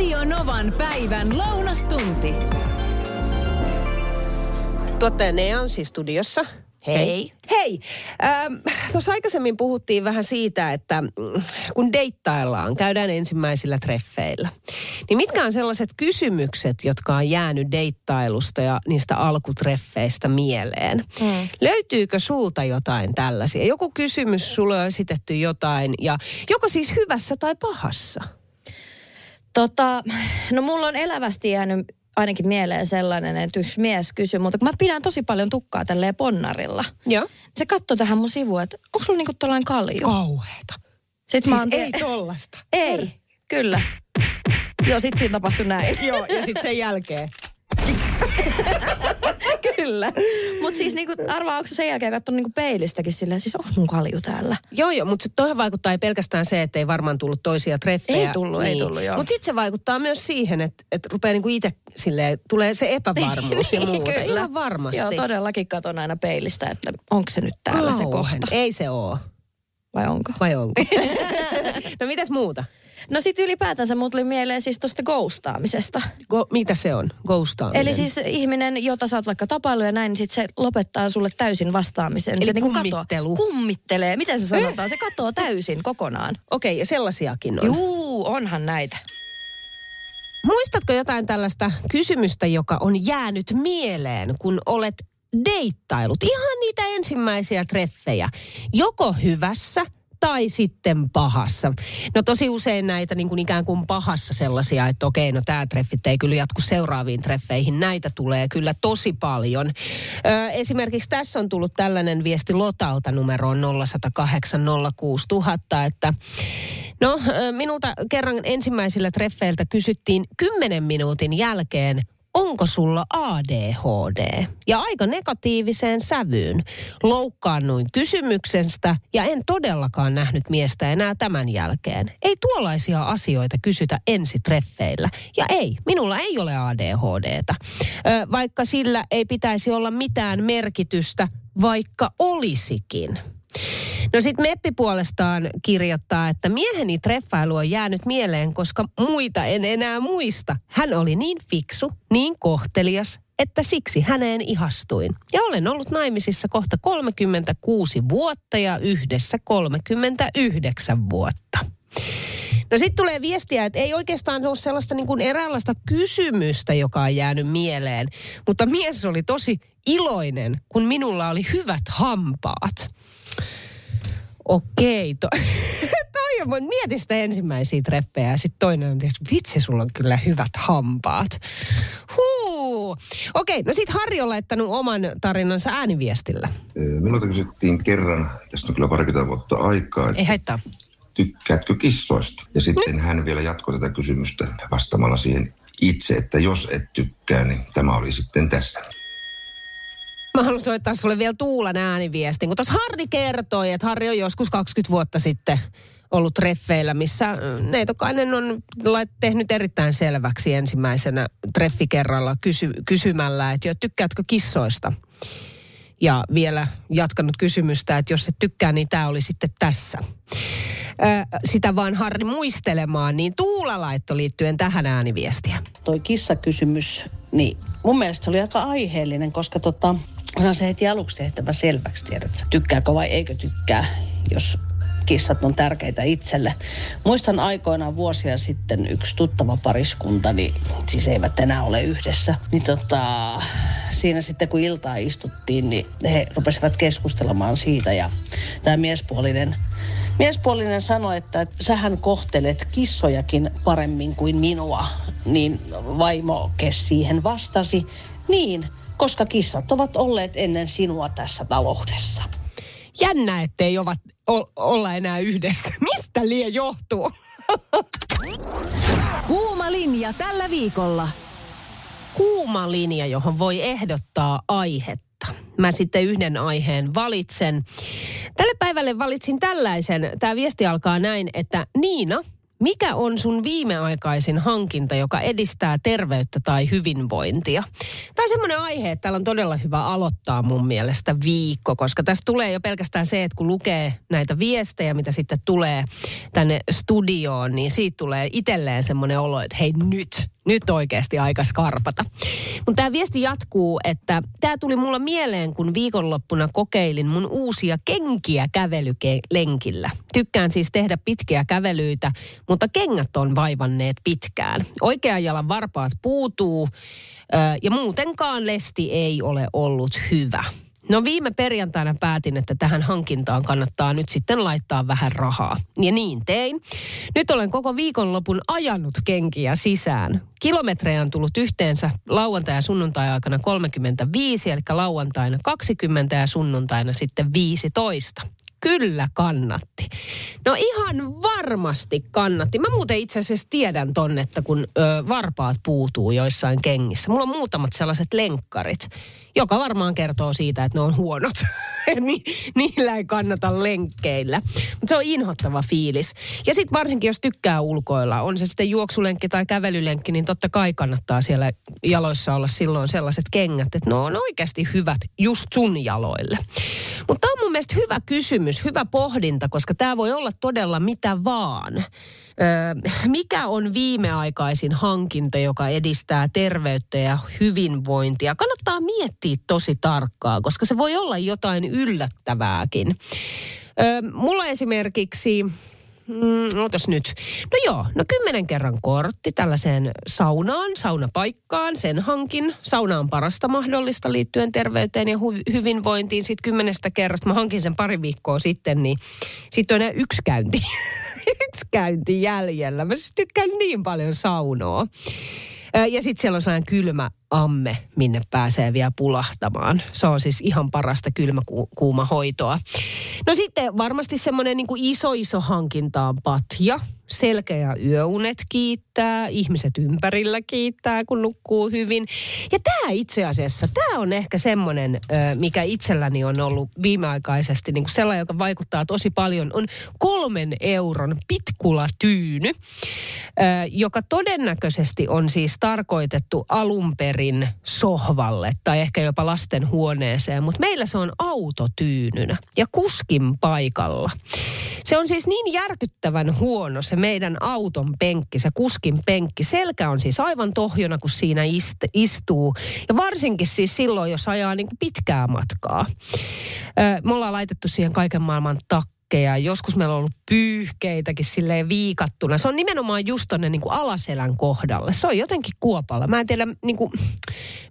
Radio Novan päivän lounastunti. Tuottaja Nea on siis studiossa. Hei. Hei. Ähm, Tuossa aikaisemmin puhuttiin vähän siitä, että mm, kun deittaillaan, käydään ensimmäisillä treffeillä. Niin mitkä on sellaiset kysymykset, jotka on jäänyt deittailusta ja niistä alkutreffeistä mieleen? Mm. Löytyykö sulta jotain tällaisia? Joku kysymys sulle on esitetty jotain, ja joko siis hyvässä tai pahassa? Tota, no mulla on elävästi jäänyt ainakin mieleen sellainen, että yksi mies kysyi multa, kun mä pidän tosi paljon tukkaa tälleen ponnarilla. Joo. Se katsoi tähän mun sivuun, että onko sulla niinku tällainen kalju? Kauheeta. Sitten Siis mä oon ei tollasta. Ei, kyllä. Joo, sit siinä tapahtui näin. Joo, ja sitten sen jälkeen. kyllä. Mutta siis niinku, arvaa, onko se sen jälkeen katsonut niinku peilistäkin silleen, siis onko mun kalju täällä? Joo, joo, mutta toihan vaikuttaa ei pelkästään se, että ei varmaan tullut toisia treffejä. Ei tullut, ei tullut, joo. Mutta sitten se vaikuttaa myös siihen, että, että rupeaa niinku itse silleen, tulee se epävarmuus ja muuta. Kyllä. Ihan varmasti. Joo, todellakin katon aina peilistä, että onko se nyt täällä se Kauhean. kohta. Ei se oo. Vai onko? Vai onko? no mitäs muuta? No sit ylipäätänsä mut tuli mieleen siis tosta ghostaamisesta. Go, mitä se on? Ghostaaminen. Eli siis ihminen, jota sä oot vaikka tapailu ja näin, niin sit se lopettaa sulle täysin vastaamisen. Eli se niinku kummittelu. Katoo, kummittelee. Miten se sanotaan? Se katoo täysin kokonaan. Okei, ja sellaisiakin on. Juu, onhan näitä. Muistatko jotain tällaista kysymystä, joka on jäänyt mieleen, kun olet deittailut? Ihan niitä ensimmäisiä treffejä. Joko hyvässä tai sitten pahassa. No tosi usein näitä niin kuin ikään kuin pahassa sellaisia, että okei, no tämä treffit ei kyllä jatku seuraaviin treffeihin. Näitä tulee kyllä tosi paljon. Ö, esimerkiksi tässä on tullut tällainen viesti Lotalta numeroon 0108 06000, että No, minulta kerran ensimmäisillä treffeiltä kysyttiin 10 minuutin jälkeen, onko sulla ADHD? Ja aika negatiiviseen sävyyn. Loukkaannuin kysymyksestä ja en todellakaan nähnyt miestä enää tämän jälkeen. Ei tuollaisia asioita kysytä ensitreffeillä. Ja ei, minulla ei ole ADHDta. Ö, vaikka sillä ei pitäisi olla mitään merkitystä, vaikka olisikin. No sit Meppi puolestaan kirjoittaa, että mieheni treffailu on jäänyt mieleen, koska muita en enää muista. Hän oli niin fiksu, niin kohtelias, että siksi häneen ihastuin. Ja olen ollut naimisissa kohta 36 vuotta ja yhdessä 39 vuotta. No sitten tulee viestiä, että ei oikeastaan ole sellaista niin kuin eräänlaista kysymystä, joka on jäänyt mieleen. Mutta mies oli tosi iloinen, kun minulla oli hyvät hampaat. Okei, to, toi on, mieti sitä ensimmäisiä treffejä ja sitten toinen on tietysti, vitsi sulla on kyllä hyvät hampaat. Huu. Okei, no sitten Harri on laittanut oman tarinansa ääniviestillä. Minulta kysyttiin kerran, tästä on kyllä parikymmentä vuotta aikaa, Ei että haittaa. tykkäätkö kissoista? Ja sitten hän vielä jatkoi tätä kysymystä vastaamalla siihen itse, että jos et tykkää, niin tämä oli sitten tässä. Mä haluan soittaa sulle vielä Tuulan ääniviestin, kun tuossa Harri kertoi, että Harri on joskus 20 vuotta sitten ollut treffeillä, missä Neitokainen on tehnyt erittäin selväksi ensimmäisenä treffikerralla kysy- kysymällä, että jo, tykkäätkö kissoista? Ja vielä jatkanut kysymystä, että jos et tykkää, niin tämä oli sitten tässä. Ö, sitä vaan Harri muistelemaan, niin Tuula laittoi liittyen tähän ääniviestiä. toi kissakysymys, niin mun mielestä se oli aika aiheellinen, koska tota, onhan se heti aluksi tehtävä selväksi, tiedät tykkääkö vai eikö tykkää, jos kissat on tärkeitä itselle. Muistan aikoinaan vuosia sitten yksi tuttava pariskunta, niin siis eivät enää ole yhdessä. Niin tota, siinä sitten kun iltaa istuttiin, niin he rupesivat keskustelemaan siitä ja tämä miespuolinen Miespuolinen sanoi, että sähän kohtelet kissojakin paremmin kuin minua, niin vaimo kes siihen vastasi, niin, koska kissat ovat olleet ennen sinua tässä taloudessa. Jännä, ettei ovat, o, olla enää yhdessä. Mistä lie johtuu? Kuuma linja tällä viikolla. Kuuma linja, johon voi ehdottaa aihetta. Mä sitten yhden aiheen valitsen. Tälle päivälle valitsin tällaisen. Tämä viesti alkaa näin, että Niina, Mikä on sun viimeaikaisin hankinta, joka edistää terveyttä tai hyvinvointia? Tämä on semmoinen aihe, että täällä on todella hyvä aloittaa mun mielestä viikko, koska tässä tulee jo pelkästään se, että kun lukee näitä viestejä, mitä sitten tulee tänne studioon, niin siitä tulee itselleen semmoinen olo, että hei nyt, nyt oikeasti aika skarpata. Mutta tämä viesti jatkuu, että tämä tuli mulla mieleen, kun viikonloppuna kokeilin mun uusia kenkiä kävelylenkillä. Tykkään siis tehdä pitkiä kävelyitä, mutta kengät on vaivanneet pitkään. Oikean jalan varpaat puutuu ja muutenkaan lesti ei ole ollut hyvä. No viime perjantaina päätin, että tähän hankintaan kannattaa nyt sitten laittaa vähän rahaa. Ja niin tein. Nyt olen koko viikonlopun ajanut kenkiä sisään. Kilometrejä on tullut yhteensä lauantai- ja sunnuntai-aikana 35, eli lauantaina 20 ja sunnuntaina sitten 15 kyllä kannatti. No ihan varmasti kannatti. Mä muuten itse asiassa tiedän ton, että kun ö, varpaat puutuu joissain kengissä. Mulla on muutamat sellaiset lenkkarit, joka varmaan kertoo siitä, että ne on huonot. Ni, niillä ei kannata lenkkeillä. Mutta se on inhottava fiilis. Ja sitten varsinkin, jos tykkää ulkoilla, on se sitten juoksulenkki tai kävelylenkki, niin totta kai kannattaa siellä jaloissa olla silloin sellaiset kengät, että ne on oikeasti hyvät just sun jaloille. Mutta tämä on mun mielestä hyvä kysymys, hyvä pohdinta, koska tämä voi olla todella mitä vaan. Mikä on viimeaikaisin hankinta, joka edistää terveyttä ja hyvinvointia? Kannattaa miettiä tosi tarkkaa, koska se voi olla jotain yllättävääkin. Mulla esimerkiksi Mm, otas nyt. No joo, no kymmenen kerran kortti tällaiseen saunaan, saunapaikkaan, sen hankin. Sauna on parasta mahdollista liittyen terveyteen ja hu- hyvinvointiin. Sitten kymmenestä kerrasta, mä hankin sen pari viikkoa sitten, niin sitten on enää yksi käynti. käynti jäljellä. Mä siis tykkään niin paljon saunoa. Ja sitten siellä on sellainen kylmä amme, minne pääsee vielä pulahtamaan. Se on siis ihan parasta kylmäkuuma hoitoa. No sitten varmasti semmoinen niin iso iso hankinta on patja selkeä yöunet kiittää, ihmiset ympärillä kiittää, kun nukkuu hyvin. Ja tämä itse asiassa, tämä on ehkä semmoinen, mikä itselläni on ollut viimeaikaisesti niin kuin sellainen, joka vaikuttaa tosi paljon, on kolmen euron pitkulatyyny, joka todennäköisesti on siis tarkoitettu alun perin sohvalle tai ehkä jopa lasten huoneeseen, mutta meillä se on autotyynynä ja kuskin paikalla. Se on siis niin järkyttävän huono se meidän auton penkki, se kuskin penkki. Selkä on siis aivan tohjona, kun siinä ist, istuu. Ja varsinkin siis silloin, jos ajaa niin pitkää matkaa. me ollaan laitettu siihen kaiken maailman takkaan merkkejä. Joskus meillä on ollut pyyhkeitäkin silleen viikattuna. Se on nimenomaan just tonne niin kuin alaselän kohdalle. Se on jotenkin kuopalla. Mä en tiedä, niin kuin,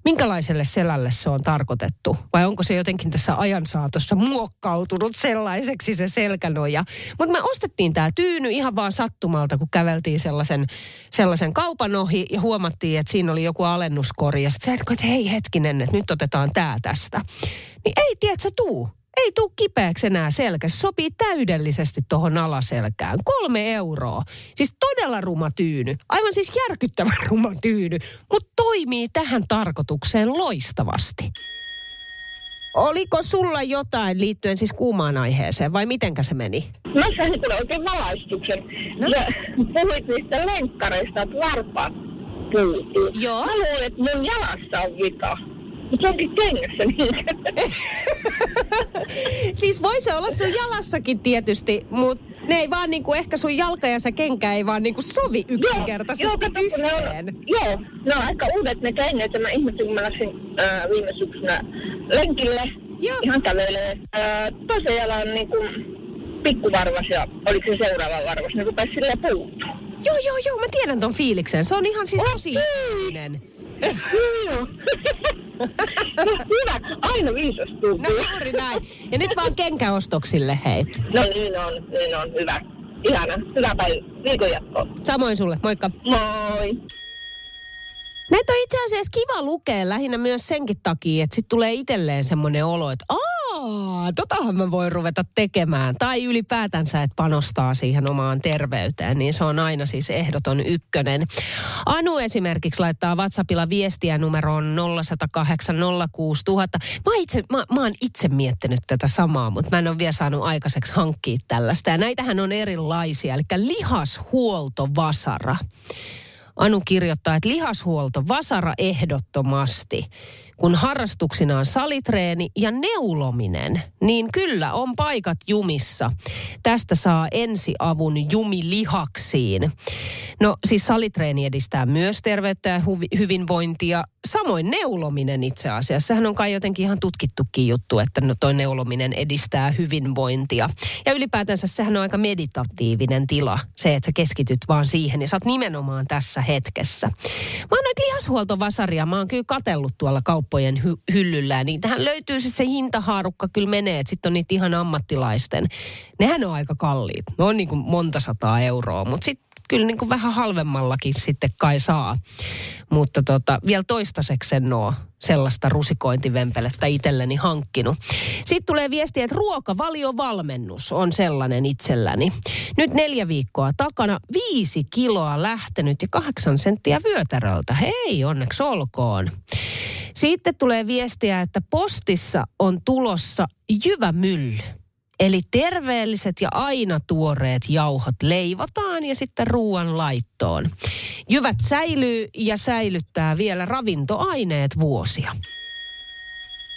minkälaiselle selälle se on tarkoitettu. Vai onko se jotenkin tässä ajan saatossa muokkautunut sellaiseksi se selkänoja. Mutta me ostettiin tämä tyyny ihan vaan sattumalta, kun käveltiin sellaisen, sellaisen kaupan ohi ja huomattiin, että siinä oli joku alennuskori. Ja sitten että hei hetkinen, että nyt otetaan tämä tästä. Niin ei, tiedätkö, tuu ei tuu kipeäksi enää selkä. Se sopii täydellisesti tuohon alaselkään. Kolme euroa. Siis todella ruma tyyny. Aivan siis järkyttävän ruma tyyny. Mutta toimii tähän tarkoitukseen loistavasti. Oliko sulla jotain liittyen siis kuumaan aiheeseen vai mitenkä se meni? Mä sain kyllä oikein valaistuksen. No. Ja puhuit niistä lenkkareista, että varpaat puutuu. Joo. Mä luulen, että mun jalassa on vika. Mutta onkin kengässä niin. siis voi se olla sun jalassakin tietysti, mutta ne ei vaan niinku, ehkä sun jalka ja se kenkä ei vaan niinku sovi yksinkertaisesti joo, joo, yhteen. Ne on, joo, ne on aika uudet ne kengät ja mä ihmettelin, kun mä läksin äh, viime syksynä lenkille. Joo. Ihan kävelee. Äh, toisen jalan niinku pikkuvarvas ja oliko se seuraava varvas, niin rupesi silleen puuttua. Joo, joo, joo, mä tiedän ton fiiliksen. Se on ihan siis tosi okay. Joo. Hyvä, aina viisastuu. No juuri näin. Ja nyt vaan kenkäostoksille, hei. No niin on, niin on, hyvä. Ihana, hyvä päivä, viikon jatkoa. Samoin sulle, moikka. Moi. Näitä on itse asiassa kiva lukea lähinnä myös senkin takia, että sitten tulee itselleen semmoinen olo, että aa, totahan mä voin ruveta tekemään. Tai ylipäätänsä, että panostaa siihen omaan terveyteen, niin se on aina siis ehdoton ykkönen. Anu esimerkiksi laittaa WhatsAppilla viestiä numeroon 0108 06000. Mä, itse, mä, mä oon itse miettinyt tätä samaa, mutta mä en ole vielä saanut aikaiseksi hankkia tällaista. Ja näitähän on erilaisia, eli lihashuoltovasara. Anu kirjoittaa, että lihashuolto, vasara ehdottomasti kun harrastuksina on salitreeni ja neulominen, niin kyllä on paikat jumissa. Tästä saa ensiavun jumilihaksiin. No siis salitreeni edistää myös terveyttä ja hyvinvointia. Samoin neulominen itse asiassa. Sehän on kai jotenkin ihan tutkittukin juttu, että no toi neulominen edistää hyvinvointia. Ja ylipäätänsä sehän on aika meditatiivinen tila, se, että sä keskityt vaan siihen ja sä oot nimenomaan tässä hetkessä. Mä oon näitä lihashuoltovasaria, mä oon kyllä katellut tuolla kauppaa kauppojen hy- hyllyllä. Niin tähän löytyy se, se hintahaarukka kyllä menee, että sitten on niitä ihan ammattilaisten. Nehän on aika kalliit. Ne on niin kuin monta sataa euroa, mutta sitten kyllä niin kuin vähän halvemmallakin sitten kai saa. Mutta tota, vielä toistaiseksi en ole sellaista rusikointivempelettä itselleni hankkinut. Sitten tulee viestiä, että ruokavaliovalmennus on sellainen itselläni. Nyt neljä viikkoa takana, viisi kiloa lähtenyt ja kahdeksan senttiä vyötäröltä. Hei, onneksi olkoon. Sitten tulee viestiä, että postissa on tulossa jyvämylly. Eli terveelliset ja aina tuoreet jauhot leivotaan ja sitten ruoan laittoon. Jyvät säilyy ja säilyttää vielä ravintoaineet vuosia.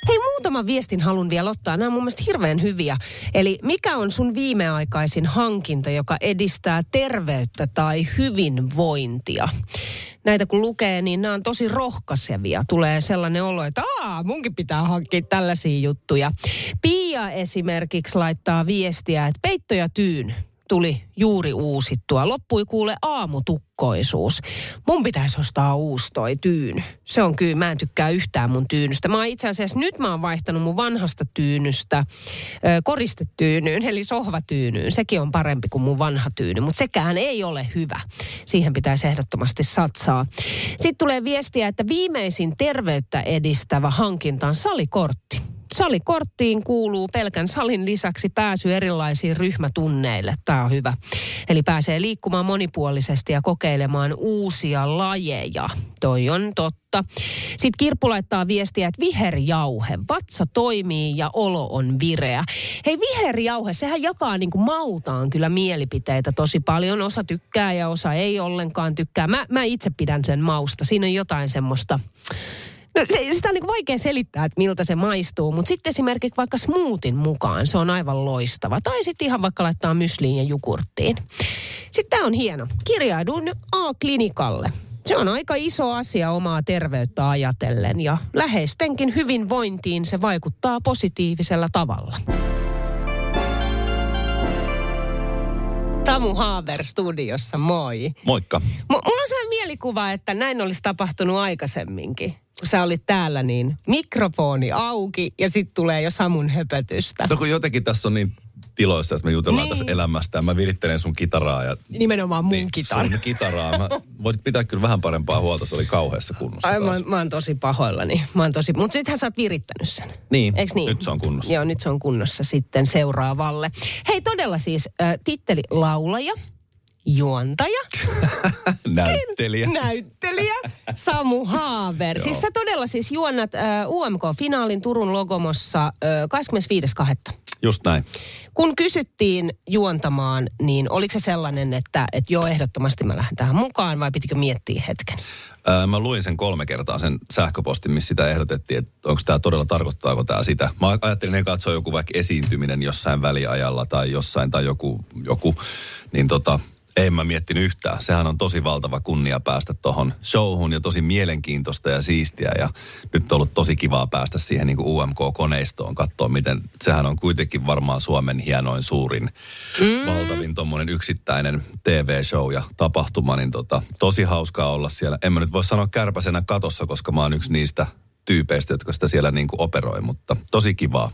Hei, muutaman viestin halun vielä ottaa. Nämä on mun mielestä hirveän hyviä. Eli mikä on sun viimeaikaisin hankinta, joka edistää terveyttä tai hyvinvointia? Näitä kun lukee, niin nämä on tosi rohkaisevia. Tulee sellainen olo, että aa, munkin pitää hankkia tällaisia juttuja. Pia esimerkiksi laittaa viestiä, että peitto ja tyyn tuli juuri uusittua. Loppui kuule aamutukkoisuus. Mun pitäisi ostaa uusi toi tyyny. Se on kyllä, mä en tykkää yhtään mun tyynystä. Mä itse asiassa nyt mä oon vaihtanut mun vanhasta tyynystä koristetyynyyn, eli sohvatyynyyn. Sekin on parempi kuin mun vanha tyyny, mutta sekään ei ole hyvä. Siihen pitäisi ehdottomasti satsaa. Sitten tulee viestiä, että viimeisin terveyttä edistävä hankinta on salikortti salikorttiin kuuluu pelkän salin lisäksi pääsy erilaisiin ryhmätunneille. Tämä on hyvä. Eli pääsee liikkumaan monipuolisesti ja kokeilemaan uusia lajeja. Toi on totta. Sitten Kirppu laittaa viestiä, että viherjauhe, vatsa toimii ja olo on vireä. Hei viherjauhe, sehän jakaa niin kuin mautaan kyllä mielipiteitä tosi paljon. Osa tykkää ja osa ei ollenkaan tykkää. Mä, mä itse pidän sen mausta. Siinä on jotain semmoista No, se, sitä on niin vaikea selittää, että miltä se maistuu, mutta sitten esimerkiksi vaikka smootin mukaan se on aivan loistava. Tai sitten ihan vaikka laittaa mysliin ja jukurttiin. Sitten tämä on hieno. Kirjaudun A-klinikalle. Se on aika iso asia omaa terveyttä ajatellen ja läheistenkin hyvinvointiin se vaikuttaa positiivisella tavalla. Samu Haaber studiossa, moi. Moikka. M- mulla on sellainen mielikuva, että näin olisi tapahtunut aikaisemminkin sä olit täällä, niin mikrofoni auki ja sitten tulee jo Samun höpötystä. No kun jotenkin tässä on niin tiloissa, että me jutellaan niin. tässä elämästä ja mä virittelen sun kitaraa. Ja, Nimenomaan mun niin, kitaraa. Sun kitaraa. Mä voit pitää kyllä vähän parempaa huolta, se oli kauheassa kunnossa. Ai, mä, mä oon tosi pahoillani. Mä oon tosi, mutta sittenhän sä oot virittänyt sen. Niin, Eiks niin, nyt se on kunnossa. Joo, nyt se on kunnossa sitten seuraavalle. Hei, todella siis äh, titteli laulaja juontaja. Näyttelijä. Näyttelijä. Samu Haaver. siis sä todella siis juonnat uh, UMK-finaalin Turun Logomossa uh, 25.2. Just näin. Kun kysyttiin juontamaan, niin oliko se sellainen, että, että joo, ehdottomasti mä lähden tähän mukaan vai pitikö miettiä hetken? Öö, mä luin sen kolme kertaa sen sähköpostin, missä sitä ehdotettiin, että onko tämä todella, tarkoittaako tämä sitä. Mä ajattelin, että katsoa joku vaikka esiintyminen jossain väliajalla tai jossain tai joku, joku niin tota, ei mä miettinyt yhtään. Sehän on tosi valtava kunnia päästä tuohon showhun ja tosi mielenkiintoista ja siistiä. Ja nyt on ollut tosi kivaa päästä siihen niin kuin UMK-koneistoon katsoa, miten sehän on kuitenkin varmaan Suomen hienoin, suurin, mm. valtavin tuommoinen yksittäinen TV-show ja tapahtuma. Niin tota, tosi hauskaa olla siellä. En mä nyt voi sanoa kärpäsenä katossa, koska mä oon yksi niistä tyypeistä, jotka sitä siellä niin kuin operoi, mutta tosi kivaa.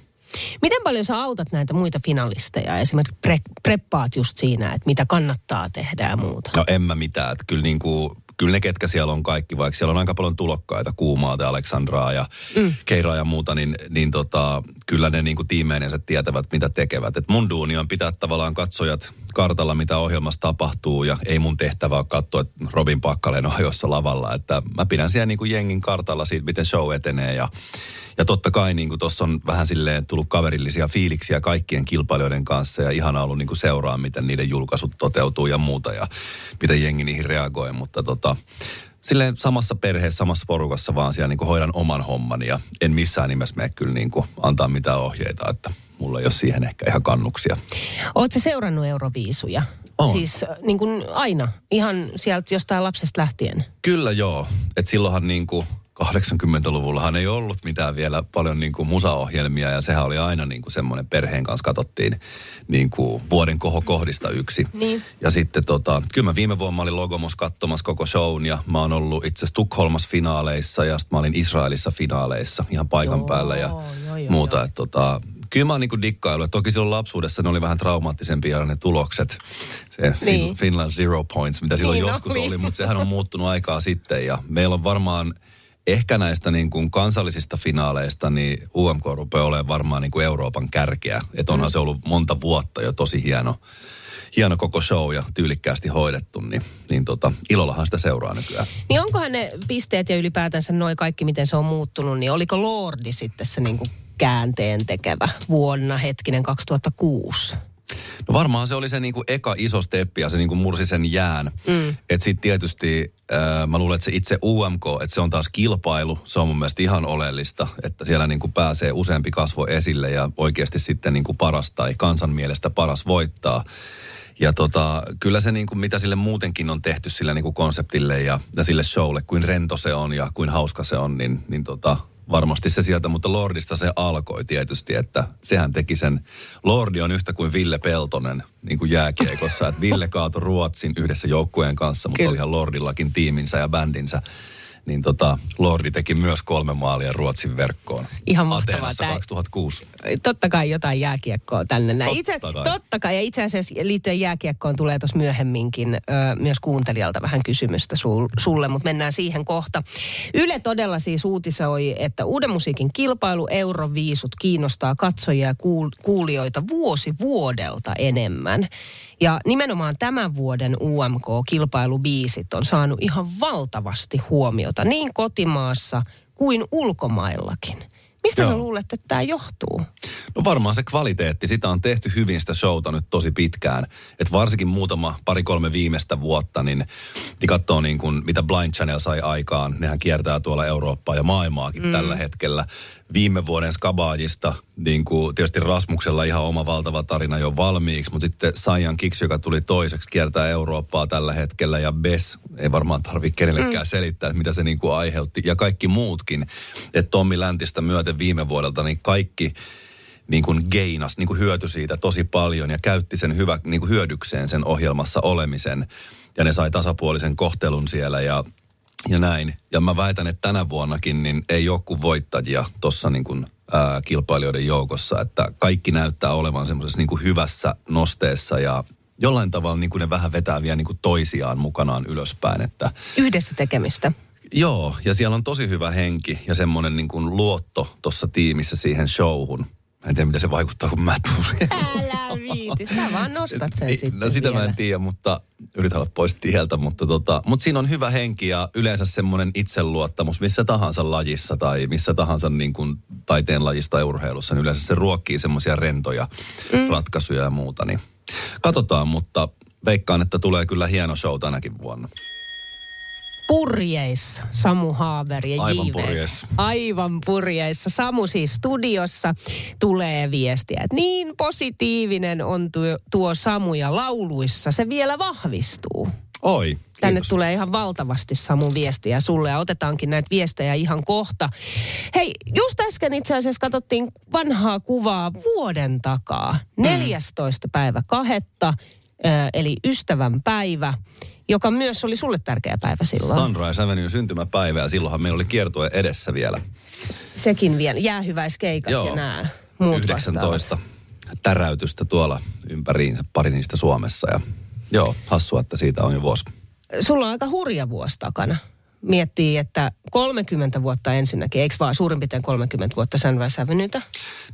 Miten paljon sä autat näitä muita finalisteja? Esimerkiksi pre- preppaat just siinä, että mitä kannattaa tehdä ja muuta. No en mä mitään. Että kyllä niin kuin kyllä ne ketkä siellä on kaikki, vaikka siellä on aika paljon tulokkaita, Kuumaata, Aleksandraa ja mm. Keiraa ja muuta, niin, niin tota, kyllä ne niin kuin tiimeinensä tietävät, mitä tekevät. Et mun duuni on pitää tavallaan katsojat kartalla, mitä ohjelmassa tapahtuu ja ei mun tehtävä ole katsoa, että Robin Pakkalen on jossa lavalla. Että mä pidän siellä niin kuin jengin kartalla siitä, miten show etenee ja ja totta kai niin tuossa on vähän silleen tullut kaverillisia fiiliksiä kaikkien kilpailijoiden kanssa ja ihana ollut niin kuin seuraa, miten niiden julkaisut toteutuu ja muuta ja miten jengi niihin reagoi. Mutta tota, silleen samassa perheessä, samassa porukassa vaan siellä niin kuin hoidan oman hommani ja en missään nimessä mene kyllä niin kuin antaa mitään ohjeita, että mulla ei ole siihen ehkä ihan kannuksia. Oletko seurannut Euroviisuja? On. Siis äh, niin kuin aina, ihan sieltä jostain lapsesta lähtien. Kyllä joo. että silloinhan niin kuin 80-luvullahan ei ollut mitään vielä paljon niin kuin musaohjelmia ja sehän oli aina niin kuin semmoinen perheen kanssa katsottiin niin kuin vuoden kohokohdista yksi. Niin. Ja sitten tota, kyllä mä viime vuonna mä olin Logomos katsomassa koko shown ja mä oon ollut itse asiassa Tukholmassa finaaleissa ja sitten mä olin Israelissa finaaleissa ihan paikan Joo, päällä ja joo, joo, muuta. joo. Että tota, kyllä mä oon niin dikkailu. Toki silloin lapsuudessa ne oli vähän traumaattisempia ne tulokset. Se fin- Niin. Finland Zero Points, mitä silloin Niin joskus oli. oli, mutta sehän on muuttunut aikaa sitten. Ja meillä on varmaan ehkä näistä niin kuin kansallisista finaaleista, niin UMK rupeaa olemaan varmaan niin kuin Euroopan kärkeä. Että onhan se ollut monta vuotta jo tosi hieno, hieno koko show ja tyylikkäästi hoidettu, niin, niin tota, ilollahan sitä seuraa nykyään. Niin onkohan ne pisteet ja ylipäätänsä noi kaikki, miten se on muuttunut, niin oliko Lordi sitten se niin kuin käänteen tekevä vuonna hetkinen 2006? No varmaan se oli se niinku eka iso steppi ja se niinku mursi sen jään. Mm. Että sitten tietysti äh, mä luulen, että se itse UMK, että se on taas kilpailu. Se on mun mielestä ihan oleellista, että siellä niinku pääsee useampi kasvo esille ja oikeasti sitten niinku paras tai kansan mielestä paras voittaa. Ja tota, kyllä se niinku, mitä sille muutenkin on tehty sille niinku konseptille ja, ja sille showlle, kuin rento se on ja kuin hauska se on, niin, niin tota, varmasti se sieltä, mutta Lordista se alkoi tietysti, että sehän teki sen. Lordi on yhtä kuin Ville Peltonen niin kuin jääkiekossa, että Ville kaatoi Ruotsin yhdessä joukkueen kanssa, mutta Kyllä. olihan Lordillakin tiiminsä ja bändinsä. Niin tota, Lordi teki myös kolme maalia Ruotsin verkkoon. Ihan mahtavaa. Tää- 2006. Totta kai jotain jääkiekkoa tänne näin. Totta Itse, kai. totta kai. Ja itse asiassa liittyen jääkiekkoon tulee tuossa myöhemminkin ö, myös kuuntelijalta vähän kysymystä sul, sulle, mutta mennään siihen kohta. Yle todella siis uutisoi, että uuden musiikin kilpailu Euroviisut kiinnostaa katsojia ja kuul, kuulijoita vuosi vuodelta enemmän. Ja nimenomaan tämän vuoden UMK-kilpailubiisit on saanut ihan valtavasti huomiota niin kotimaassa kuin ulkomaillakin. Mistä sä Joo. luulet, että tämä johtuu? No varmaan se kvaliteetti, sitä on tehty hyvin sitä showta nyt tosi pitkään. Että varsinkin muutama, pari-kolme viimeistä vuotta, niin, niin katsoo niin kuin, mitä Blind Channel sai aikaan. Nehän kiertää tuolla Eurooppaa ja maailmaakin mm. tällä hetkellä. Viime vuoden Skabaajista, niin kuin tietysti Rasmuksella ihan oma valtava tarina jo valmiiksi, mutta sitten Saiyan Kicks, joka tuli toiseksi, kiertää Eurooppaa tällä hetkellä ja Bess, ei varmaan tarvitse kenellekään mm. selittää, että mitä se niin kuin aiheutti. Ja kaikki muutkin, että Tommi Läntistä myöten viime vuodelta, niin kaikki niin kuin geinas, niin kuin hyöty siitä tosi paljon ja käytti sen hyvä, niin kuin hyödykseen sen ohjelmassa olemisen. Ja ne sai tasapuolisen kohtelun siellä ja, ja näin. Ja mä väitän, että tänä vuonnakin niin ei ole kuin voittajia tuossa niin kuin, ää, kilpailijoiden joukossa. Että kaikki näyttää olevan semmoisessa niin kuin hyvässä nosteessa ja jollain tavalla niin kuin ne vähän vetää vielä niin kuin toisiaan mukanaan ylöspäin. Että Yhdessä tekemistä. Joo, ja siellä on tosi hyvä henki ja semmoinen niin kuin luotto tuossa tiimissä siihen showhun. Mä en tiedä, mitä se vaikuttaa, kun mä siihen. Älä viiti, sä vaan nostat sen Niin, sitten No sitä mä vielä. en tiedä, mutta yritän olla pois tieltä, mutta, tota, mutta siinä on hyvä henki ja yleensä semmoinen itseluottamus missä tahansa lajissa tai missä tahansa niin kuin taiteen lajissa tai urheilussa, niin yleensä se ruokkii semmoisia rentoja mm. ratkaisuja ja muuta. Niin katsotaan, mutta veikkaan, että tulee kyllä hieno show tänäkin vuonna. Purjeissa Samu Haaber ja Aivan J.V. purjeissa. Aivan purjeissa. Samu siis studiossa tulee viestiä, että niin positiivinen on tuo, tuo Samu ja lauluissa se vielä vahvistuu. Oi, Tänne kiitos. tulee ihan valtavasti Samun viestiä sulle ja otetaankin näitä viestejä ihan kohta. Hei, just äsken itse asiassa katsottiin vanhaa kuvaa vuoden takaa. Mm. 14. päivä kahetta, eli ystävän päivä, joka myös oli sulle tärkeä päivä silloin. Sunrise Avenue syntymäpäivä ja silloinhan meillä oli kiertue edessä vielä. Sekin vielä, jäähyväiskeikat Joo. ja nämä muut 19 täräytystä tuolla ympäriinsä, pari niistä Suomessa. Ja joo, hassua, että siitä on jo vuosi. sulla on aika hurja vuosi takana. Miettii, että 30 vuotta ensinnäkin, eikö vaan suurin piirtein 30 vuotta Sunrise Avenueta?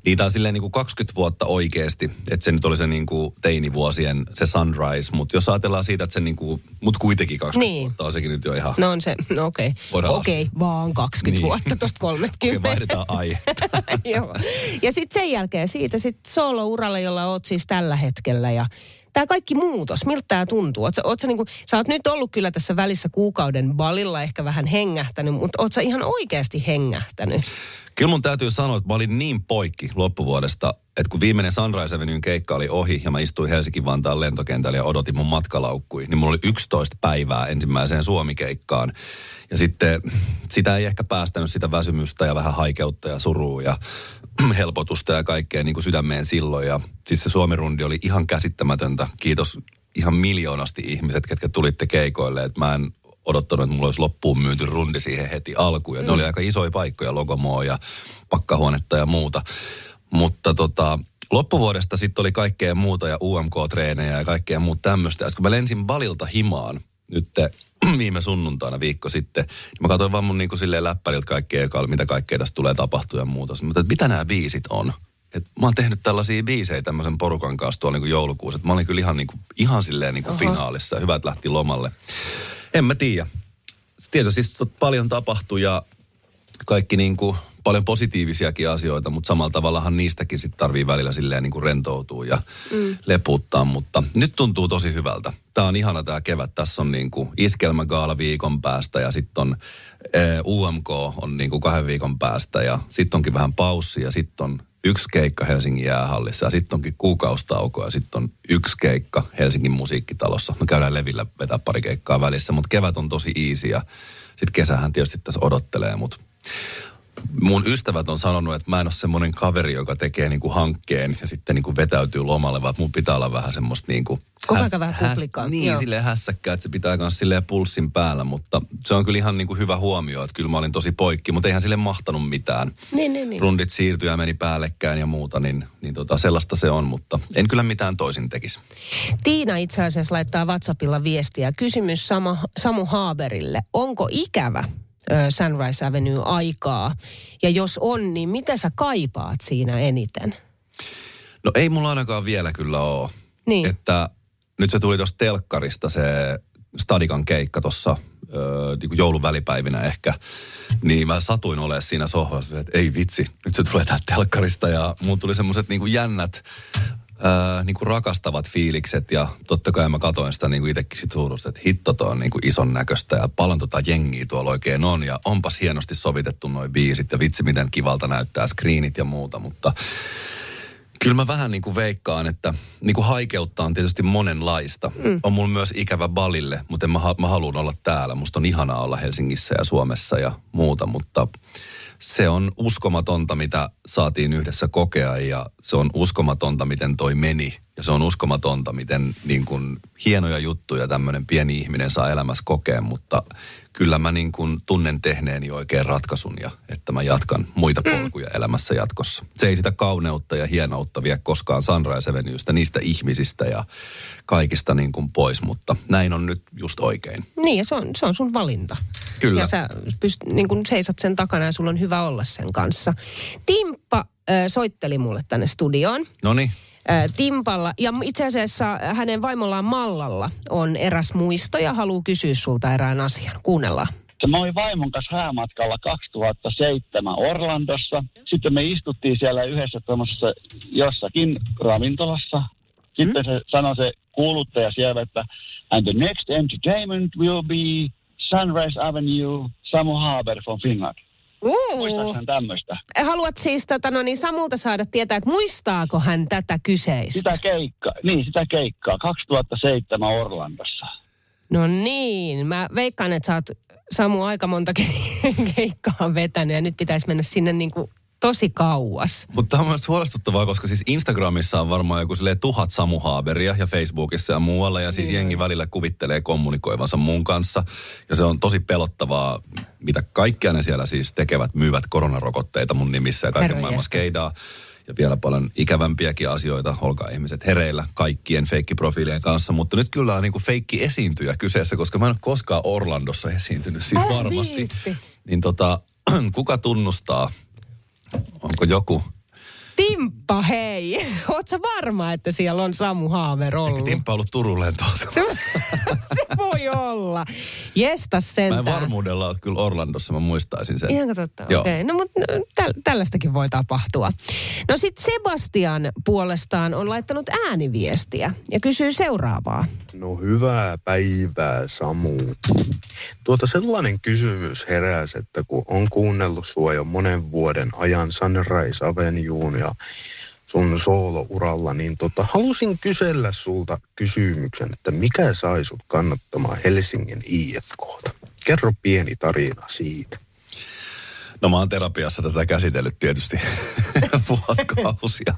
Niitä on silleen niin kuin 20 vuotta oikeasti, että se nyt oli se niin kuin teinivuosien se Sunrise, mutta jos ajatellaan siitä, että se niin kuin, mutta kuitenkin 20 Niin. vuotta on sekin nyt jo ihan... No on se, no okei. Voidaan Okei, okay, vaan 20 Niin. vuotta tuosta 30. Okei, vaihdetaan aihe. Joo. Ja sitten sen jälkeen siitä sitten solo-uralle, jolla oot siis tällä hetkellä ja tämä kaikki muutos, miltä tämä tuntuu? Oot sä, oot sä, niinku, sä oot nyt ollut kyllä tässä välissä kuukauden balilla ehkä vähän hengähtänyt, mutta oot sä ihan oikeasti hengähtänyt? Kyllä mun täytyy sanoa, että mä olin niin poikki loppuvuodesta, että kun viimeinen Sunrise Avenuen keikka oli ohi ja mä istuin Helsinki-Vantaan lentokentällä ja odotin mun matkalaukkui, niin mulla oli 11 päivää ensimmäiseen Suomi-keikkaan. Ja sitten sitä ei ehkä päästänyt sitä väsymystä ja vähän haikeutta ja surua ja helpotusta ja kaikkea niin kuin sydämeen silloin. Ja siis se Suomi-rundi oli ihan käsittämätöntä. Kiitos ihan miljoonasti ihmiset, ketkä tulitte keikoille. Että mä en odottanut, että mulla olisi loppuun myyty rundi siihen heti alkuun. Ja ne oli aika isoja paikkoja, Logomoa ja pakkahuonetta ja muuta. Mutta tota, loppuvuodesta sitten oli kaikkea muuta ja UMK-treenejä ja kaikkea muuta tämmöistä. Ja kun mä lensin Balilta himaan nyt viime sunnuntaina viikko sitten, niin mä katsoin vaan mun niin kuin silleen läppäriltä kaikkea, mitä kaikkea tästä tulee tapahtua ja muuta. Mutta mitä nämä biisit on? Et mä oon tehnyt tällaisia biisejä tämmöisen porukan kanssa tuolla niin joulukuussa. Et mä olin kyllä ihan, niin kuin, ihan silleen niin kuin finaalissa hyvät lähti lomalle. En mä tiedä. Tietysti paljon tapahtui ja kaikki niin kuin, paljon positiivisiakin asioita, mutta samalla tavallahan niistäkin sitten tarvii välillä silleen niin kuin rentoutua ja mm. leputtaa, mutta nyt tuntuu tosi hyvältä. Tämä on ihana tämä kevät. Tässä on niin kuin iskelmägaala viikon päästä ja sitten on UMK on niin kuin kahden viikon päästä ja sitten onkin vähän paussi ja sitten on yksi keikka Helsingin jäähallissa ja sitten onkin kuukaustauko ja sitten on yksi keikka Helsingin musiikkitalossa. No käydään levillä vetää pari keikkaa välissä, mutta kevät on tosi easy ja sitten kesähän tietysti tässä odottelee, mutta mun ystävät on sanonut, että mä en ole semmoinen kaveri, joka tekee niinku hankkeen ja sitten niinku vetäytyy lomalle, vaan mun pitää olla vähän semmoista niinku... Koko ajan vähän kuplikaa, Niin, joo. silleen hässäkkää, että se pitää myös silleen pulssin päällä, mutta se on kyllä ihan niinku hyvä huomio, että kyllä mä olin tosi poikki, mutta eihän sille mahtanut mitään. Niin, niin, niin. Rundit siirtyi ja meni päällekkäin ja muuta, niin, niin tota, sellaista se on, mutta en kyllä mitään toisin tekisi. Tiina itse asiassa laittaa WhatsAppilla viestiä. Kysymys Samu Haaberille. Onko ikävä Sunrise Avenue aikaa? Ja jos on, niin mitä sä kaipaat siinä eniten? No ei mulla ainakaan vielä kyllä ole. Niin. Että nyt se tuli tuosta telkkarista se Stadikan keikka tuossa niin jouluvälipäivinä ehkä. Niin mä satuin olemaan siinä sohvassa, että ei vitsi, nyt se tulee täältä telkkarista. Ja mulla tuli semmoiset niin jännät, ää, niin kuin rakastavat fiilikset ja totta kai mä katoin sitä niin kuin itsekin sit suurusta, että hitto toi on niin kuin ison näköistä ja paljon tota jengiä tuolla oikein on ja onpas hienosti sovitettu noin biisit ja vitsi miten kivalta näyttää screenit ja muuta, mutta Kyllä mä vähän niin kuin veikkaan, että niin kuin haikeutta on tietysti monenlaista. Mm. On mulla myös ikävä balille, mutta mä, mä haluan olla täällä. Musta on ihanaa olla Helsingissä ja Suomessa ja muuta, mutta se on uskomatonta, mitä saatiin yhdessä kokea ja se on uskomatonta, miten toi meni. Ja se on uskomatonta, miten niin kuin hienoja juttuja tämmöinen pieni ihminen saa elämässä kokea, mutta kyllä mä niin kuin tunnen tehneeni oikein ratkaisun ja että mä jatkan muita polkuja elämässä jatkossa. Se ei sitä kauneutta ja hienoutta vie koskaan Sunrise Avenuesta, niistä ihmisistä ja kaikista niin kuin pois, mutta näin on nyt just oikein. Niin, ja se on, se on sun valinta. Kyllä. Ja sä pyst, niin kun seisot sen takana ja sulla on hyvä olla sen kanssa. Timppa äh, soitteli mulle tänne studioon. No niin, Äh, Timpalla, ja itse asiassa hänen vaimollaan Mallalla on eräs muisto ja haluaa kysyä sulta erään asian. Kuunnellaan. Mä olin vaimon kanssa häämatkalla 2007 Orlandossa. Sitten me istuttiin siellä yhdessä tuommoisessa jossakin ravintolassa. Sitten se sanoi se kuuluttaja siellä, että and the next entertainment will be Sunrise Avenue, Samu Haber from Finland. Muistatko tämmöistä? Haluat siis tota, no niin Samulta saada tietää, että muistaako hän tätä kyseistä? Sitä keikkaa, niin sitä keikkaa, 2007 Orlandossa. No niin, mä veikkaan, että sä oot Samu aika monta ke- keikkaa vetänyt ja nyt pitäisi mennä sinne niin kuin tosi kauas. mutta tämä on myös huolestuttavaa, koska siis Instagramissa on varmaan joku silleen tuhat Samu Haaberia ja Facebookissa ja muualla. Ja siis jengi välillä kuvittelee kommunikoivansa mun kanssa. Ja se on tosi pelottavaa, mitä kaikkea ne siellä siis tekevät, myyvät koronarokotteita mun nimissä ja kaiken maailman skeidaa. ja vielä paljon ikävämpiäkin asioita. Olkaa ihmiset hereillä kaikkien feikkiprofiilien kanssa, mutta nyt kyllä on niin kuin feikki esiintyjä kyseessä, koska mä en ole koskaan Orlandossa esiintynyt, siis Älä varmasti. viitti. Niin tota, kuka tunnustaa? Onko joku? Timppa, hei. Oot sä varma, että siellä on Samu Haaver Eikä ollut? Timppa ollut Turun lentoon. Se, se voi olla. Jestas Mä en varmuudella ole kyllä Orlandossa, mä muistaisin sen. Ihan totta, okei. Okay. No mutta no, täl, tällaistakin voi tapahtua. No sitten Sebastian puolestaan on laittanut ääniviestiä ja kysyy seuraavaa. No hyvää päivää Samu. Tuota sellainen kysymys heräsi, että kun on kuunnellut sua jo monen vuoden ajan Sunrise Avenueen ja sun soolouralla, niin tota, halusin kysellä sulta kysymyksen, että mikä sai sut kannattamaan Helsingin IFKta? Kerro pieni tarina siitä. No mä oon terapiassa tätä käsitellyt tietysti vuosikausia.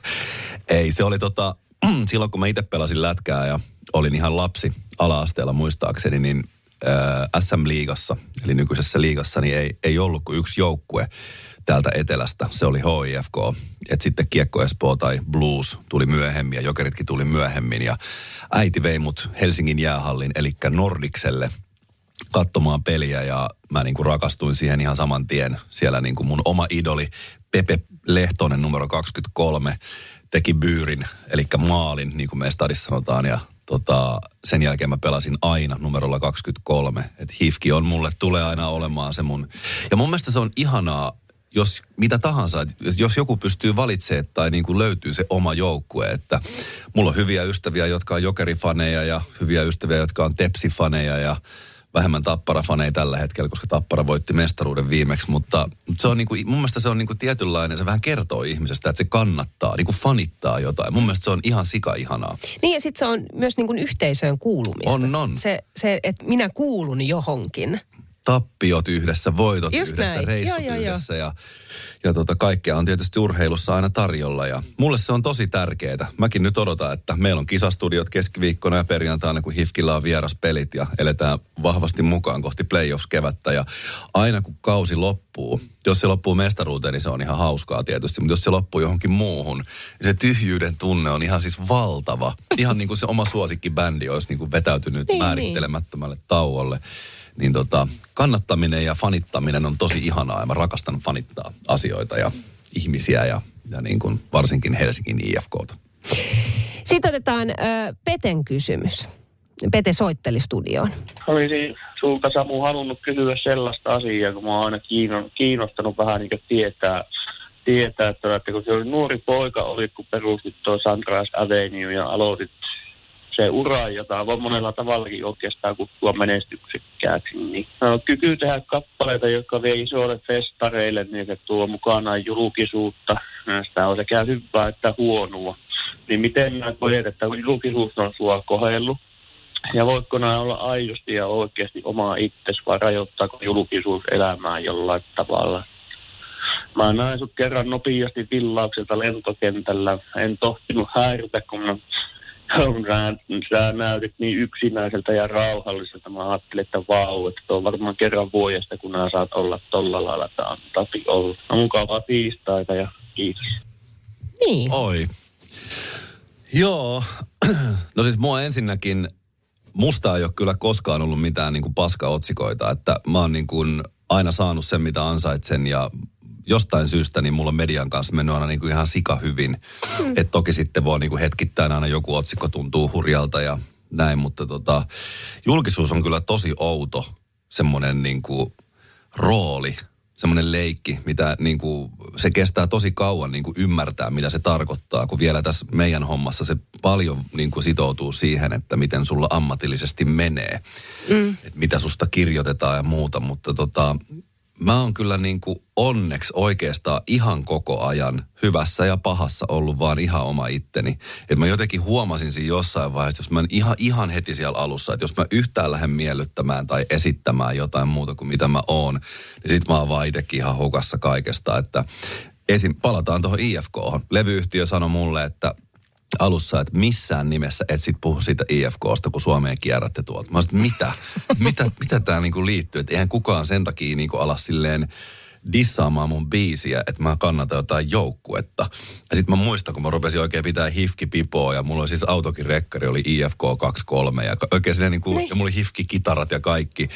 Ei, se oli tota, silloin kun mä itse pelasin lätkää ja olin ihan lapsi ala-asteella muistaakseni, niin äh, SM-liigassa, eli nykyisessä liigassa, niin ei, ei ollut kuin yksi joukkue täältä etelästä. Se oli HIFK. Et sitten Kiekko Espoo tai Blues tuli myöhemmin ja Jokeritkin tuli myöhemmin. Ja äiti vei mut Helsingin jäähallin, eli Nordikselle katsomaan peliä ja mä niin kuin rakastuin siihen ihan saman tien. Siellä niin kuin mun oma idoli Pepe Lehtonen numero 23 teki byyrin, eli maalin, niin kuin me stadissa sanotaan, ja tota, sen jälkeen mä pelasin aina numerolla 23. Että hifki on mulle, tulee aina olemaan se mun. Ja mun mielestä se on ihanaa, jos mitä tahansa, jos joku pystyy valitsemaan tai niin kuin löytyy se oma joukkue, että mulla on hyviä ystäviä, jotka on jokerifaneja ja hyviä ystäviä, jotka on tepsifaneja ja vähemmän tapparafaneja tällä hetkellä, koska tappara voitti mestaruuden viimeksi, mutta se on niin kuin, mun mielestä se on niin kuin tietynlainen, se vähän kertoo ihmisestä, että se kannattaa, niin kuin fanittaa jotain. Mun mielestä se on ihan sika ihanaa. Niin ja sitten se on myös niin kuin yhteisöön kuulumista. On, on. Se, se että minä kuulun johonkin. Tappiot yhdessä, voitot Just yhdessä, näin. reissut Joo, joo, joo. yhdessä ja, ja tota, kaikkea on tietysti urheilussa aina tarjolla ja mulle se on tosi tärkeää. Mäkin nyt odotan, että meillä on kisastudiot keskiviikkona ja perjantaina, kun Hifkillä on vieraspelit ja eletään vahvasti mukaan kohti playoffs-kevättä ja aina kun kausi loppuu, jos se loppuu mestaruuteen, niin se on ihan hauskaa tietysti, mutta jos se loppuu johonkin muuhun, niin se tyhjyyden tunne on ihan siis valtava. Ihan niin kuin se oma suosikkibändi olisi niin kuin vetäytynyt Niin, määrittelemättömälle tauolle niin tota, kannattaminen ja fanittaminen on tosi ihanaa ja mä rakastan fanittaa asioita ja ihmisiä ja, ja niin kuin varsinkin Helsingin IFKta. Sitten otetaan ö, Peten kysymys. Pete soitteli studioon. Olisin sulta Samu halunnut kysyä sellaista asiaa, kun mä oon aina kiinno- kiinnostanut vähän niin tietää, tietää että, että kun se oli nuori poika, olit kun perustit tuo Sunrise Avenue ja aloitit se ura, jota voi monella tavallakin oikeastaan kutsua menestyksekkääksi, niin no, kyky tehdä kappaleita, jotka vie isoille festareille, niin se tuo mukanaan julkisuutta. Sitä on sekä hyvää että huonoa. Niin miten mä koet, että julkisuus on sua kohellut? Ja voitko nämä olla aidosti ja oikeasti omaa itsesi vai rajoittaako julkisuus elämää jollain tavalla? Mä näin sut kerran nopeasti villaukselta lentokentällä. En tohtinut häiritä, kun mä sä, sä näytit niin yksinäiseltä ja rauhalliselta. Mä ajattelin, että vau, että tuo on varmaan kerran vuodesta, kun nää saat olla tolla lailla. Tää on tapi ollut. No mukavaa tiistaita ja kiitos. Niin. Oi. Joo. No siis mua ensinnäkin, musta ei ole kyllä koskaan ollut mitään niin kuin paskaotsikoita, että mä oon niin kuin aina saanut sen, mitä ansaitsen ja jostain syystä niin mulla on median kanssa mennyt aina niin kuin ihan sika hyvin. Mm. Et toki sitten voi niin kuin hetkittäin aina joku otsikko tuntuu hurjalta ja näin, mutta tota, julkisuus on kyllä tosi outo semmoinen niin kuin rooli, semmoinen leikki, mitä niin kuin, se kestää tosi kauan niin kuin ymmärtää, mitä se tarkoittaa, kun vielä tässä meidän hommassa se paljon niin kuin sitoutuu siihen, että miten sulla ammatillisesti menee, mm. että mitä susta kirjoitetaan ja muuta, mutta tota, mä oon kyllä niin kuin onneksi oikeastaan ihan koko ajan hyvässä ja pahassa ollut vaan ihan oma itteni. Että mä jotenkin huomasin siinä jossain vaiheessa, jos mä en ihan, ihan heti siellä alussa, että jos mä yhtään lähden miellyttämään tai esittämään jotain muuta kuin mitä mä oon, niin sit mä oon vaan itsekin ihan hukassa kaikesta. Että esim, palataan tuohon IFK. Levyyhtiö sanoi mulle, että alussa, että missään nimessä et sit puhu siitä IFKsta, kun Suomeen kierrätte tuolta. Mä sanoin, mitä? mitä, mitä tämä niinku liittyy? Että eihän kukaan sen takia niinku ala silleen dissaamaan mun biisiä, että mä kannatan jotain joukkuetta. Ja sitten mä muistan, kun mä rupesin oikein pitää hifki-pipoa ja mulla oli siis autokin rekkari, oli IFK 23 ja oikein siinä niin kuin, ja mulla oli hifki-kitarat ja kaikki.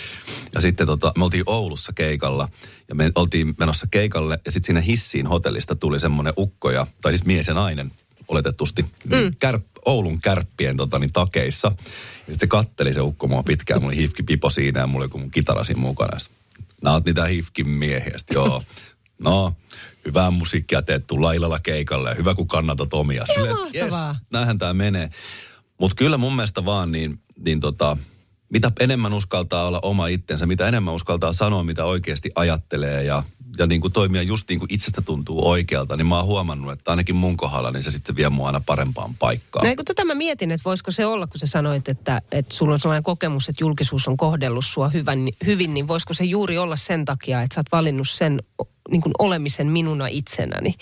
Ja sitten tota, me oltiin Oulussa keikalla ja me oltiin menossa keikalle ja sitten siinä hissiin hotellista tuli semmoinen ukkoja, tai siis mies ja nainen oletetusti, mm. kärp, Oulun kärppien tota, niin, takeissa. Ja sitten se katteli se ukko mua pitkään, mulla oli hifki-pipo siinä ja mulla oli mun kitara siinä mukana. Nää oot niitä hifkin miehiä. Sitten, joo, no, hyvää musiikkia teet, tulla illalla keikalle ja hyvä kun kannatat omia. Ihan yes, näinhän tämä menee. Mutta kyllä mun mielestä vaan niin, niin tota, mitä enemmän uskaltaa olla oma itsensä, mitä enemmän uskaltaa sanoa, mitä oikeasti ajattelee ja, ja niin kuin toimia just niin kuin itsestä tuntuu oikealta, niin mä oon huomannut, että ainakin mun kohdalla, niin se sitten vie mua aina parempaan paikkaan. No tota mä mietin, että voisiko se olla, kun sä sanoit, että, että sulla on sellainen kokemus, että julkisuus on kohdellut sua hyvän, hyvin, niin voisiko se juuri olla sen takia, että sä oot valinnut sen niin kuin olemisen minuna itsenäni,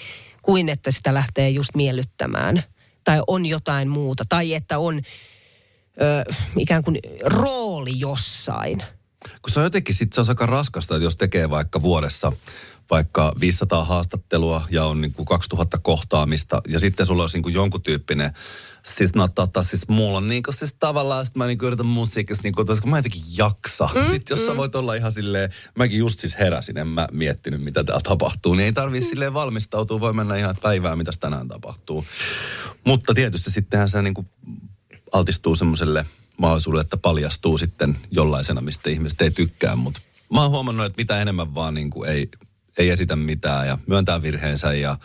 kuin että sitä lähtee just miellyttämään. Tai on jotain muuta. Tai että on ö, ikään kuin rooli jossain. Kun se on jotenkin sit se on aika raskasta, että jos tekee vaikka vuodessa vaikka 500 haastattelua ja on niin kuin 2000 kohtaamista ja sitten sulla olisi niin kuin jonkun tyyppinen Siis no tota, siis mulla on niinku siis tavallaan, sit mä niinku yritän musiikissa niinku, kun mä en jotenkin jaksa. Mm, sitten jos sä voit olla ihan silleen, mäkin just siis heräsin, en mä miettinyt mitä täällä tapahtuu, niin ei tarvii silleen valmistautua, voi mennä ihan päivää, mitä tänään tapahtuu. Mutta tietysti sittenhän se niinku altistuu semmoiselle mahdollisuudelle, että paljastuu sitten jollaisena, mistä ihmiset ei tykkää. Mutta mä oon huomannut, että mitä enemmän vaan niin kuin ei, ei esitä mitään ja myöntää virheensä ja,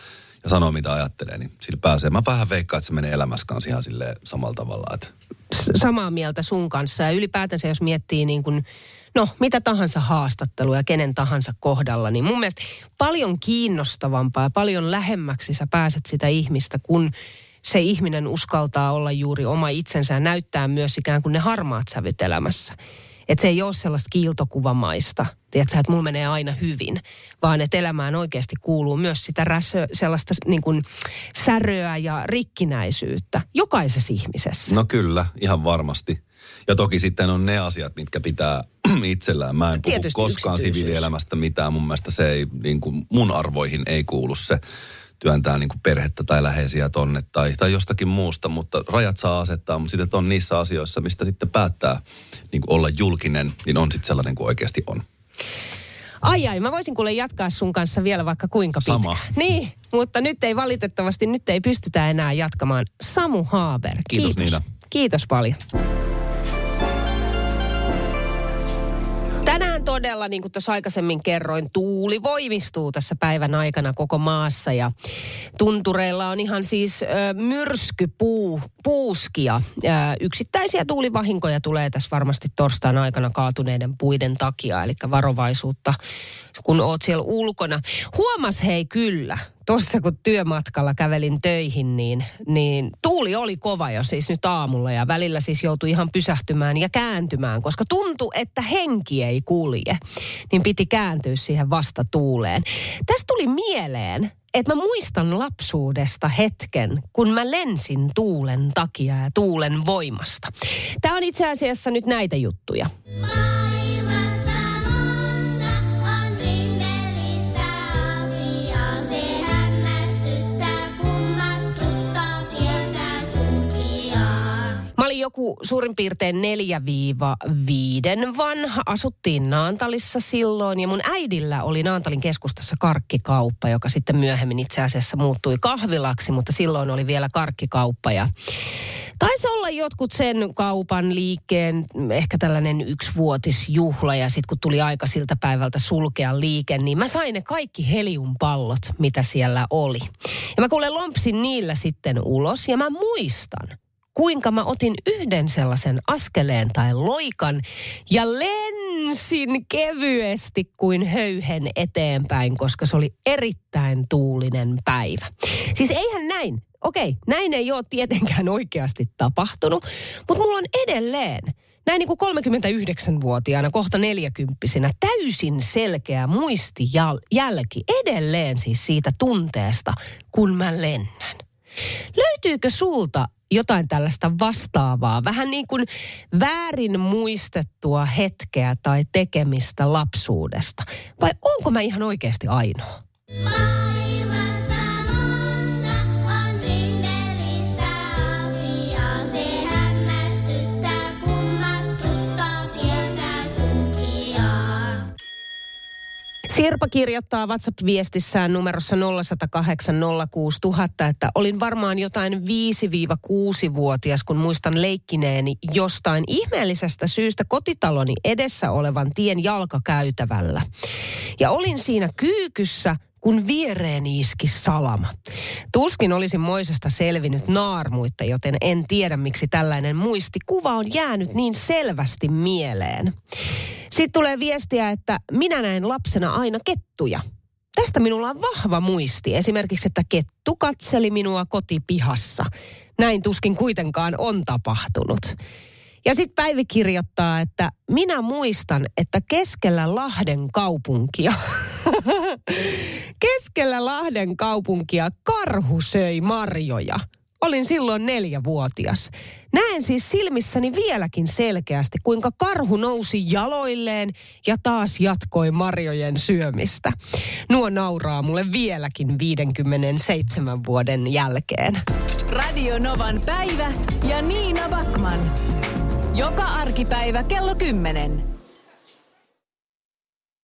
ja sanoo mitä ajattelee, niin sillä pääsee. Mä vähän veikkaan, että se menee elämässä kanssa ihan silleen samalla tavalla. Että samaa mieltä sun kanssa. Ja ylipäätänsä, jos miettii niin kuin, no mitä tahansa haastattelua kenen tahansa kohdalla, niin mun mielestä paljon kiinnostavampaa ja paljon lähemmäksi sä pääset sitä ihmistä, kun se ihminen uskaltaa olla juuri oma itsensä ja näyttää myös ikään kuin ne harmaat sävyt elämässä. Että se ei ole sellaista kiiltokuvamaista, tiedätkö, että mulla menee aina hyvin, vaan että elämään oikeasti kuuluu myös sitä räsö, sellaista niin kuin säröä ja rikkinäisyyttä jokaisessa ihmisessä. No kyllä, ihan varmasti. Ja toki sitten on ne asiat, mitkä pitää itsellään. Mä en puhu Tietysti koskaan siviilielämästä mitään. Mun mielestä se ei, niin kuin mun arvoihin ei kuulu se työntää niin kuin perhettä tai läheisiä tonne tai, tai jostakin muusta, mutta rajat saa asettaa, mutta sitten on niissä asioissa, mistä sitten päättää niin kuin olla julkinen, niin on sitten sellainen kuin oikeasti on. Ai ai, mä voisin kuule jatkaa sun kanssa vielä vaikka kuinka pitkä. Sama. Niin, mutta nyt ei valitettavasti, nyt ei pystytä enää jatkamaan. Samu Haaber, Kiitos, kiitos. Niina. Kiitos paljon. Todella, niin kuin tuossa aikaisemmin kerroin, tuuli voimistuu tässä päivän aikana koko maassa. Ja tuntureilla on ihan siis ö, myrskypuu, puuskia. Yksittäisiä tuulivahinkoja tulee tässä varmasti torstain aikana kaatuneiden puiden takia, eli varovaisuutta, kun oot siellä ulkona. Huomas hei kyllä, tuossa kun työmatkalla kävelin töihin, niin, niin tuuli oli kova jo siis nyt aamulla ja välillä siis joutui ihan pysähtymään ja kääntymään, koska tuntui, että henki ei kulje. Niin piti kääntyä siihen vastatuuleen. Tästä tuli mieleen, että mä muistan lapsuudesta hetken, kun mä lensin tuulen takia ja tuulen voimasta. Tämä on itse asiassa nyt näitä juttuja. Maailmassa joku suurin piirtein 4-5 vanha. Asuttiin Naantalissa silloin ja mun äidillä oli Naantalin keskustassa karkkikauppa, joka sitten myöhemmin itse asiassa muuttui kahvilaksi, mutta silloin oli vielä karkkikauppa ja Taisi olla jotkut sen kaupan liikkeen, ehkä tällainen yksivuotisjuhla ja sitten kun tuli aika siltä päivältä sulkea liike, niin mä sain ne kaikki heliumpallot, mitä siellä oli. Ja mä kuulen lompsin niillä sitten ulos ja mä muistan, kuinka mä otin yhden sellaisen askeleen tai loikan ja lensin kevyesti kuin höyhen eteenpäin, koska se oli erittäin tuulinen päivä. Siis eihän näin. Okei, näin ei ole tietenkään oikeasti tapahtunut, mutta mulla on edelleen näin niin kuin 39-vuotiaana, kohta 40 täysin selkeä muistijälki edelleen siis siitä tunteesta, kun mä lennän. Löytyykö sulta jotain tällaista vastaavaa? Vähän niin kuin väärin muistettua hetkeä tai tekemistä lapsuudesta. Vai onko mä ihan oikeasti ainoa? Maailmassa Sirpa kirjoittaa WhatsApp-viestissään numerossa 0108 06000, että olin varmaan jotain 5-6-vuotias, kun muistan leikkineeni jostain ihmeellisestä syystä kotitaloni edessä olevan tien jalkakäytävällä. Ja olin siinä kyykyssä, kun viereeni iski salama. Tuskin olisin moisesta selvinnyt naarmuitta, joten en tiedä miksi tällainen muistikuva on jäänyt niin selvästi mieleen. Sitten tulee viestiä, että minä näin lapsena aina kettuja. Tästä minulla on vahva muisti. Esimerkiksi, että kettu katseli minua kotipihassa. Näin tuskin kuitenkaan on tapahtunut. Ja sitten Päivi kirjoittaa, että minä muistan, että keskellä Lahden kaupunkia, keskellä Lahden kaupunkia karhu söi marjoja. Olin silloin neljävuotias. Näen siis silmissäni vieläkin selkeästi, kuinka karhu nousi jaloilleen ja taas jatkoi marjojen syömistä. Nuo nauraa mulle vieläkin 57 vuoden jälkeen. Radio Novan päivä ja Niina Backman. Joka arkipäivä kello 10.